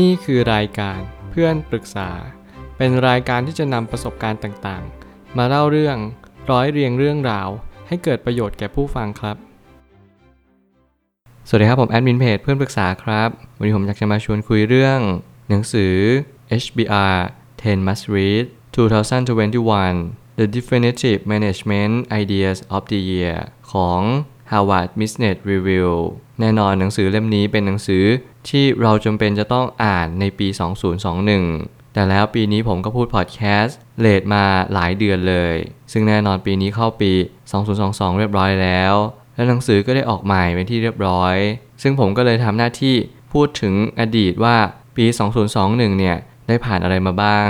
นี่คือรายการเพื่อนปรึกษา เป็นรายการที่จะนำประสบการณ์ต่างๆ มาเล่าเรื่องร้อยเรียงเรื่องราว ให้เกิดประโยชน์แก่ผู้ฟังครับ สวัสดีครับผมแอดมินเพจเพื่อนปรึกษาครับ วันนี้ผมอยากจะมาชวนคุยเรื่อง หนังสือ HBR 10 Must Read 2021 The Definitive Management Ideas of the Year ของ Harvard Business Review แน่นอนหนังสือเล่มนี้เป็นหนังสือ ที่เราจำเป็นจะต้องอ่านในปี 2021 แต่แล้วปีนี้ผมก็พูดพอดแคสต์ late มาหลายเดือนเลย ซึ่งแน่นอนปีนี้เข้าปี 2022 เรียบร้อยแล้ว และหนังสือก็ได้ออกใหม่เป็นที่เรียบร้อย ซึ่งผมก็เลยทำหน้าที่พูดถึงอดีตว่าปี 2021 เนี่ย ได้ผ่านอะไรมาบ้าง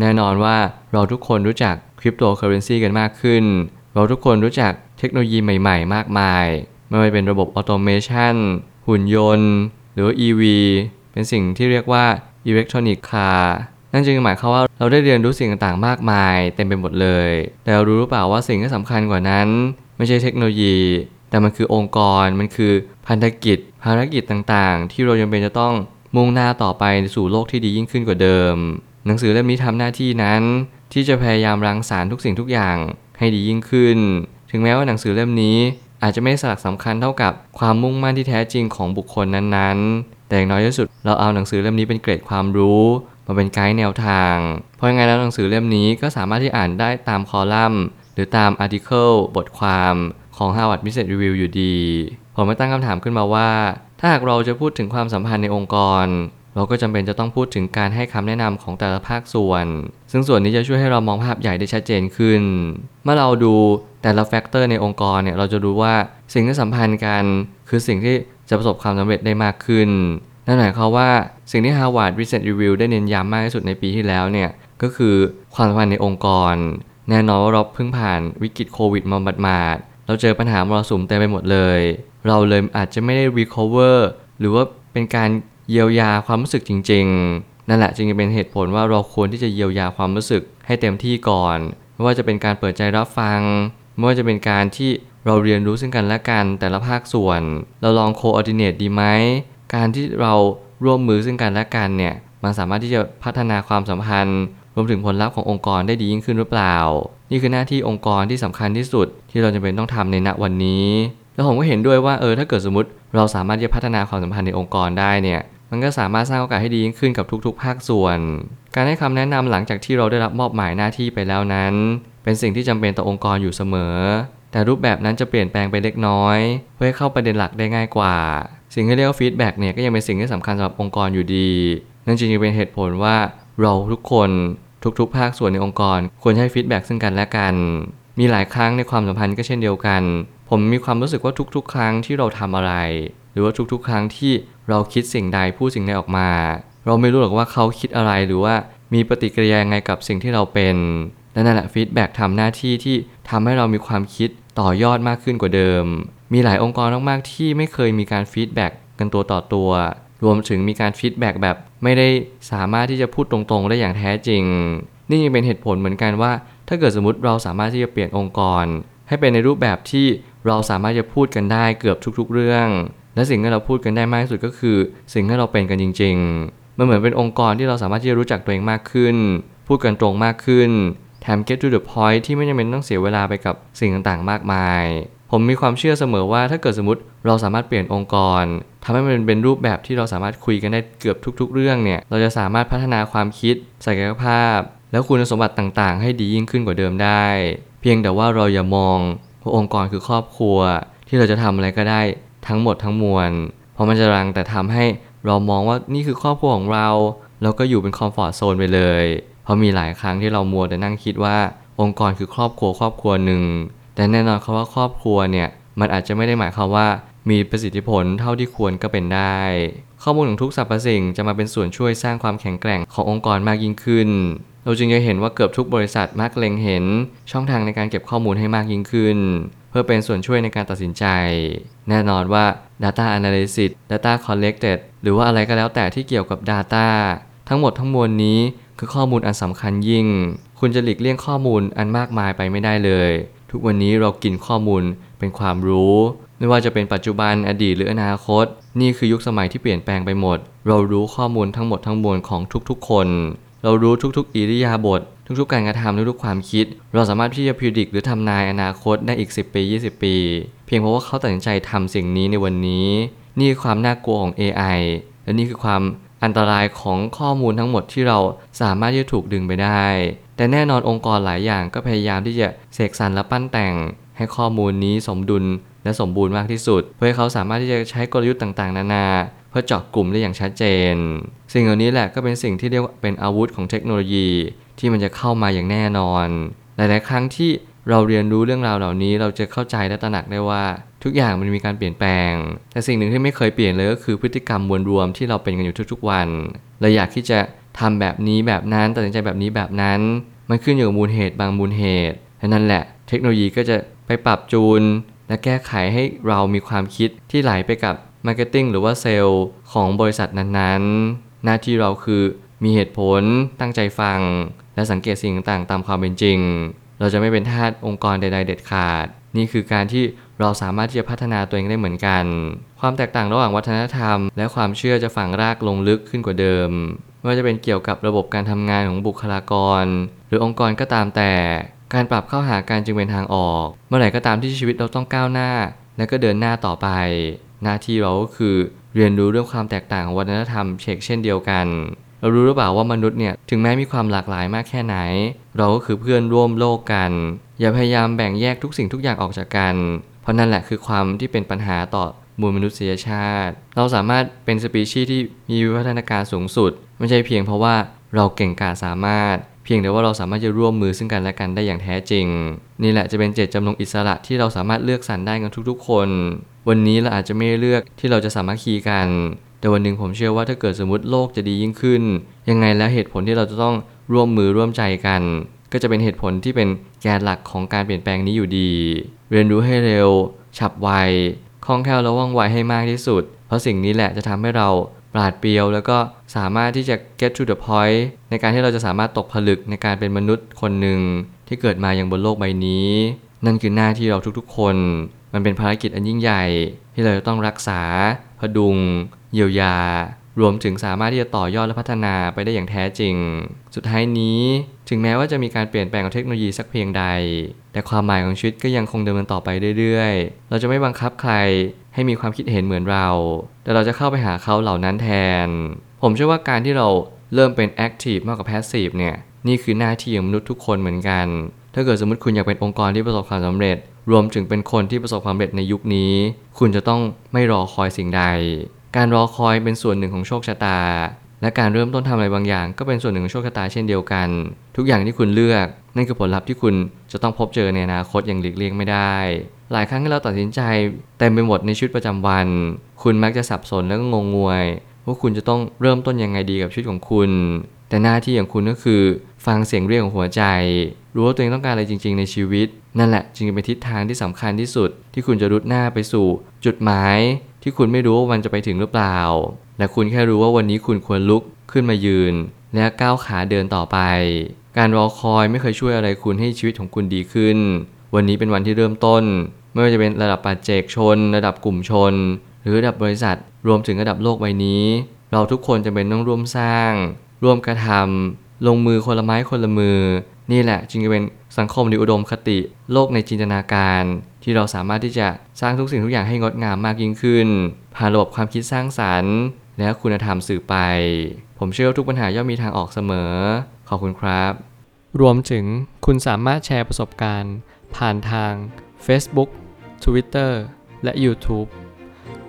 แน่นอนว่าเราทุกคนรู้จักคริปโตเคอร์เรนซีกันมากขึ้น เราทุกคนรู้จักเทคโนโลยีใหม่ ๆ มากมาย ไม่ว่าเป็นระบบออโตเมชันหุ่นยนต์ รือ EV เป็นสิ่งที่เรียกว่า Electronic Car นั่นจึงหมายความว่าเราได้เรียนรู้สิ่งต่างๆ มากมาย เต็มไปหมดเลย แต่เรารู้หรือเปล่าว่าสิ่งที่สำคัญกว่านั้น ไม่ใช่เทคโนโลยี แต่มันคือองค์กร มันคือพันธกิจ ภารกิจต่างๆ ที่เรายังเป็นจะต้องมุ่งหน้าต่อไปสู่โลกที่ดียิ่งขึ้นกว่าเดิม หนังสือเล่มนี้ทำหน้าที่นั้น ที่จะพยายามรังสรรค์ทุกสิ่งทุกอย่างให้ดียิ่งขึ้น ถึงแม้ว่าหนังสือเล่มนี้ อาจจะไม่สลักสำคัญเท่ากับความมุ่งมั่นที่แท้จริงของบุคคลนั้นๆ แต่อย่างน้อยที่สุดเราเอาหนังสือเล่มนี้เป็นเกรดความรู้มาเป็นไกด์แนวทาง เพราะยังไงแล้วหนังสือเล่มนี้ก็สามารถที่อ่านได้ตามคอลัมน์ หรือตามอาร์ติเคิลบทความของ Harvard Business Review อยู่ดี ผมไม่ตั้งคำถามขึ้นมาว่า ถ้าหากเราจะพูดถึงความสัมพันธ์ในองค์กร เราก็จำเป็นจะต้องพูดถึงการให้คำแนะนำของแต่ละภาคส่วน ซึ่งส่วนนี้จะช่วยให้เรามองภาพใหญ่ได้ชัดเจนขึ้น เมื่อเราดู แต่ละ factor ในองค์กรเนี่ยเราจะรู้ว่าสิ่งที่สัมพันธ์กัน คือสิ่งที่จะประสบความสำเร็จได้มากขึ้น นั่นหมายความว่าสิ่งที่ Harvard Business Review ได้เน้นย้ำมากที่สุดในปีที่แล้วเนี่ยก็คือความสัมพันธ์ในองค์กร แน่นอนว่าเราเพิ่งผ่านวิกฤตโควิดมาหมาดๆเราเจอปัญหามรสุมเต็มไปหมดเลย เราเลยอาจจะไม่ได้ recover หรือว่าเป็นการเยียวยาความรู้สึกจริง ๆ นั่นแหละจึงเป็นเหตุผลว่าเราควรที่จะเยียวยาความรู้สึกให้เต็มที่ก่อนไม่ว่าจะเป็นการเปิดใจรับฟัง ไม่ว่าจะเป็นการที่เราเรียนรู้ซึ่งกันและกันแต่ละภาคส่วน เราลองโคออดิเนตดีไหม การที่เราร่วมมือซึ่งกันและกันเนี่ย มันสามารถที่จะพัฒนาความสัมพันธ์ รวมถึงผลลัพธ์ขององค์กรได้ดียิ่งขึ้นหรือเปล่า นี่คือหน้าที่องค์กรที่สำคัญที่สุด ที่เราจำเป็นต้องทำในณวันนี้ แล้วผมก็เห็นด้วยว่าเออถ้าเกิดสมมติเราสามารถจะพัฒนาความสัมพันธ์ในองค์กรได้เนี่ยมันก็สามารถสร้างโอกาสให้ดียิ่งขึ้นกับทุกๆ ภาคส่วน การให้คำแนะนำหลังจากที่เราได้รับมอบหมายหน้าที่ไปแล้วนั้น เป็นสิ่งที่จำเป็นต่อองค์กรอยู่เสมอ แต่รูปแบบนั้นจะเปลี่ยนแปลงไปเล็กน้อย เพื่อให้เข้าประเด็นหลักได้ง่ายกว่า สิ่งที่เรียกว่า feedback เนี่ยก็ยังเป็นสิ่งที่สำคัญสำหรับองค์กรอยู่ดีนั่นจึงเป็นเหตุผลว่าเราทุกคนทุกๆ ภาคส่วนในองค์กรควรให้ feedback ซึ่งกันและกัน มีหลายครั้งในความสัมพันธ์ก็เช่นเดียวกัน ผมมีความรู้สึกว่าทุกๆ ครั้งที่เราทำอะไร หรือว่าทุกๆ ครั้งที่เราคิดสิ่งใดพูดสิ่งใดออกมา เราไม่รู้หรอกว่าเขาคิดอะไรหรือว่ามีปฏิกิริยายังไงกับสิ่งที่เราเป็น นั่นแหละ feedback ทำหน้าที่ที่ทำให้เรามีความคิดต่อยอดมากขึ้นกว่าเดิม มีหลายองค์กรมากๆที่ไม่เคยมีการ feedbackกันตัวต่อตัว รวมถึงมีการฟีดแบ็กแบบไม่ได้สามารถที่จะพูดตรงๆ ได้อย่างแท้จริง นี่ยังเป็นเหตุผลเหมือนกันว่า ถ้าเกิดสมมติเราสามารถที่จะเปลี่ยนองค์กร ให้เป็นในรูปแบบที่เราสามารถจะพูดกันได้เกือบทุก ๆ เรื่อง และสิ่งที่เราพูดกันได้มากที่สุดก็คือ สิ่งที่เราเป็นกันจริง ๆ มันเหมือนเป็นองค์กรที่เราสามารถที่จะรู้จักตัวเองมากขึ้น พูดกันตรงมากขึ้น ม get to the point ที่ไม่จำเป็นต้องเสียเวลาไปกับสิ่งต่างๆ มากมาย ผมมีความเชื่อเสมอว่าถ้าเกิดสมมติเราสามารถเปลี่ยนองค์กรทำให้มันเป็นรูปแบบที่เราสามารถคุยกันได้เกือบทุก ๆ เรื่องเนี่ย เราจะสามารถพัฒนาความคิดศักยภาพ แล้วคุณสมบัติต่างๆ ให้ดียิ่งขึ้นกว่าเดิมได้ เพียงแต่ว่าเราอย่ามองว่าองค์กรคือครอบครัว ที่เราจะทำอะไรก็ได้ทั้งหมดทั้งมวล เพราะมันจะรังแต่ทำให้เรามองว่านี่คือครอบครัวของเราเราก็อยู่เป็นคอมฟอร์ทโซนไปเลย เพราะมีหลายครั้งที่เรามัวแต่นั่งคิดว่า องค์กรคือครอบครัวครอบครัวหนึ่ง แต่แน่นอนคำว่าครอบครัวเนี่ยมันอาจจะไม่ได้หมายความว่ามีประสิทธิผลเท่าที่ควรก็เป็นได้ ข้อมูลของทุกสรรพสิ่งจะมาเป็นส่วนช่วยสร้างความแข็งแกร่งขององค์กรมากยิ่งขึ้น เราจึงจะเห็นว่าเกือบทุกบริษัทมักเล็งเห็น ช่องทางในการเก็บข้อมูลให้มากยิ่งขึ้น เพื่อเป็นส่วนช่วยในการตัดสินใจ แน่นอนว่า Data Analysis Data Collected หรือว่าอะไรก็แล้วแต่ที่เกี่ยวกับ Data ทั้งหมดทั้งมวลนี้ คือข้อมูลอันสำคัญยิ่ง คุณจะหลีกเลี่ยงข้อมูลอันมากมายไปไม่ได้เลย ทุกวันนี้เรากินข้อมูลเป็นความรู้ ไม่ว่าจะเป็นปัจจุบันอดีตหรืออนาคต นี่คือยุคสมัยที่เปลี่ยนแปลงไปหมด เรารู้ข้อมูลทั้งหมดทั้งมวลของทุกๆ คน เรารู้ทุกๆ อิริยาบถทุกๆ การกระทำทุกๆ ความคิด เราสามารถที่จะพิจิตรหรือทำนายอนาคตได้อีก 10 ปี 20 ปี เพียงเพราะว่าเขาตัดสินใจทำสิ่งนี้ในวันนี้ นี่คือความน่ากลัวของ AI และนี่คือความ อันตรายของข้อมูลทั้งหมดที่เราสามารถที่จะถูกดึงไปได้ แต่แน่นอนองค์กรหลายอย่างก็พยายามที่จะเสกสรรและปั้นแต่ง ให้ข้อมูลนี้สมดุลและสมบูรณ์มากที่สุด เพื่อให้เขาสามารถที่จะใช้กลยุทธ์ต่างๆ นานาเพื่อเจาะกลุ่มได้อย่างชัดเจน สิ่งเหล่านี้แหละก็เป็นสิ่งที่เรียกว่าเป็นอาวุธของเทคโนโลยีที่มันจะเข้ามาอย่างแน่นอน หลาย ๆ ครั้งที่เราเรียนรู้เรื่องราวเหล่านี้เราจะเข้าใจและตระหนักได้ว่า ทุกอย่างมันมีการเปลี่ยนแปลง แต่สิ่งหนึ่งที่ไม่เคยเปลี่ยนเลยก็คือพฤติกรรมมวลรวมที่เราเป็นกันอยู่ทุกๆวันเราอยากที่จะทำแบบนี้แบบนั้นตัดสินใจแบบนี้แบบนั้น มันขึ้นอยู่กับมูลเหตุบางมูลเหตุและนั่นแหละ เทคโนโลยีก็จะไปปรับจูน และแก้ไขให้เรามีความคิดที่ไหลไปกับ marketing หรือว่าเซลล์ของบริษัทนั้นๆ หน้าที่เราคือมีเหตุผลตั้งใจฟัง และสังเกตสิ่งต่างๆ ตามความเป็นจริง เราจะไม่เป็นทาสองค์กรใด ๆ เด็ดขาด นี่คือการที่เราสามารถที่จะพัฒนาตัวเองได้เหมือนกัน ความแตกต่างระหว่างวัฒนธรรม และความเชื่อจะฝังรากลงลึกขึ้นกว่าเดิมไม่ว่าจะเป็นเกี่ยวกับระบบการทำงานของบุคลากร หรือองค์กรก็ตามแต่ การปรับเข้าหาการจึงเป็นทางออก เมื่อไหร่ก็ตามที่ชีวิตเราต้องก้าวหน้า และก็เดินหน้าต่อไป หน้าที่เราก็คือเรียนรู้เรื่องความแตกต่างของวัฒนธรรมเชกเช่นเดียวกัน เรารู้หรือเปล่าว่ามนุษย์เนี่ยถึงแม้มีความหลากหลายมากแค่ไหน เราก็คือเพื่อนร่วมโลกกัน อย่าพยายามแบ่งแยกทุกสิ่งทุกอย่างออกจากกัน เพราะนั่นแหละคือความที่เป็นปัญหาต่อมวลมนุษยชาติ เราสามารถเป็นสปีชีส์ที่มีวิวัฒนาการสูงสุด ไม่ใช่เพียงเพราะว่าเราเก่งกาจสามารถ เพียงแต่ว่าเราสามารถจะร่วมมือซึ่งกันและกันได้อย่างแท้จริง นี่แหละจะเป็นเจตจำนงอิสระที่เราสามารถเลือกสรรได้กันทุกๆ คน วันนี้เราอาจจะไม่เลือกที่เราจะสามัคคีกัน แต่วันหนึ่งผมเชื่อว่าถ้าเกิดสมมติโลกจะดียิ่งขึ้น ยังไงแล้วเหตุผลที่เราจะต้องร่วมมือร่วมใจกัน ก็จะเป็นเหตุผลที่เป็นแกนหลักของการเปลี่ยนแปลงนี้อยู่ดี เรียนรู้ให้เร็ว ฉับไวคล่องแคล่วและว่องไวให้มากที่สุด เพราะสิ่งนี้แหละจะทำให้เราปราดเปรียว แล้วก็สามารถที่จะ get to the point ในการที่เราจะสามารถตกผลึกในการเป็นมนุษย์คนหนึ่งที่เกิดมาอย่างบนโลกใบนี้ นั่นคือหน้าที่เราทุกๆคน มันเป็นภารกิจอันยิ่งใหญ่ ที่เราจะต้องรักษาผดุง เยียวยารวมถึงสามารถที่จะต่อยอดและพัฒนาไปได้อย่างแท้จริง สุดท้ายนี้ ถึงแม้ว่าจะมีการเปลี่ยนแปลงของเทคโนโลยีสักเพียงใด แต่ความหมายของชีวิตก็ยังคงดำเนินต่อไปเรื่อยๆ เราจะไม่บังคับใครให้มีความคิดเห็นเหมือนเรา แต่เราจะเข้าไปหาเขาเหล่านั้นแทน ผมเชื่อว่าการที่เราเริ่มเป็น active มากกว่า passive เนี่ย นี่คือหน้าที่ของมนุษย์ทุกคนเหมือนกัน ถ้าเกิดสมมติคุณอยากเป็นองค์กรที่ประสบความสำเร็จ รวมถึงเป็นคนที่ประสบความสำเร็จในยุคนี้ คุณจะต้องไม่รอคอยสิ่งใด การรอคอยเป็นส่วนหนึ่งของโชคชะตา และการเริ่มต้นทำอะไรบางอย่าง ก็เป็นส่วนหนึ่งของโชคชะตาเช่นเดียวกัน ทุกอย่างที่คุณเลือก นั่นคือผลลัพธ์ที่คุณจะต้องพบเจอในอนาคตอย่างหลีกเลี่ยงไม่ได้ หลายครั้งที่เราตัดสินใจเต็มไปหมดในชีวิตประจำวัน คุณมักจะสับสนแล้วก็งงงวย ว่าคุณจะต้องเริ่มต้นยังไงดีกับชีวิตของคุณ แต่หน้าที่ของคุณก็คือฟังเสียงเรียกของหัวใจ รู้ว่าตัวเองต้องการอะไรจริง ๆ ในชีวิต นั่นแหละจึงเป็นทิศทางที่สำคัญที่สุด ที่คุณจะรุดหน้าไปสู่ จุดหมาย ที่คุณไม่รู้ว่าวันจะไปถึงหรือเปล่าและคุณแค่รู้ว่าวันนี้คุณควรลุกขึ้นมายืน และก้าวขาเดินต่อไป การรอคอยไม่เคยช่วยอะไรคุณให้ชีวิตของคุณดีขึ้น วันนี้เป็นวันที่เริ่มต้น ไม่ว่าจะเป็นระดับปัจเจกชน ระดับกลุ่มชน หรือระดับบริษัท รวมถึงระดับโลกใบนี้ เราทุกคนจะเป็นต้องร่วมสร้าง ร่วมกระทำลงมือคนละไม้คนละมือ นี่แหละจึงจะเป็นสังคมในอุดมคติ โลกในจินตนาการ ที่เราสามารถที่จะสร้างทุกสิ่งทุกอย่างให้งดงามมากยิ่งขึ้น ผ่านระบบความคิดสร้างสรรค์ และคุณธรรมสื่อไป ผมเชื่อว่าทุกปัญหาย่อมมีทางออกเสมอ ขอบคุณครับ รวมถึงคุณสามารถแชร์ประสบการณ์ ผ่านทาง Facebook Twitter และ YouTube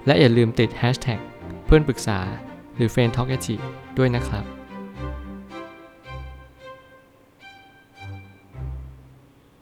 และอย่าลืมติด Hashtag เพื่อนปรึกษาหรือ f r ร e n d t a l k ด้วยนะครับ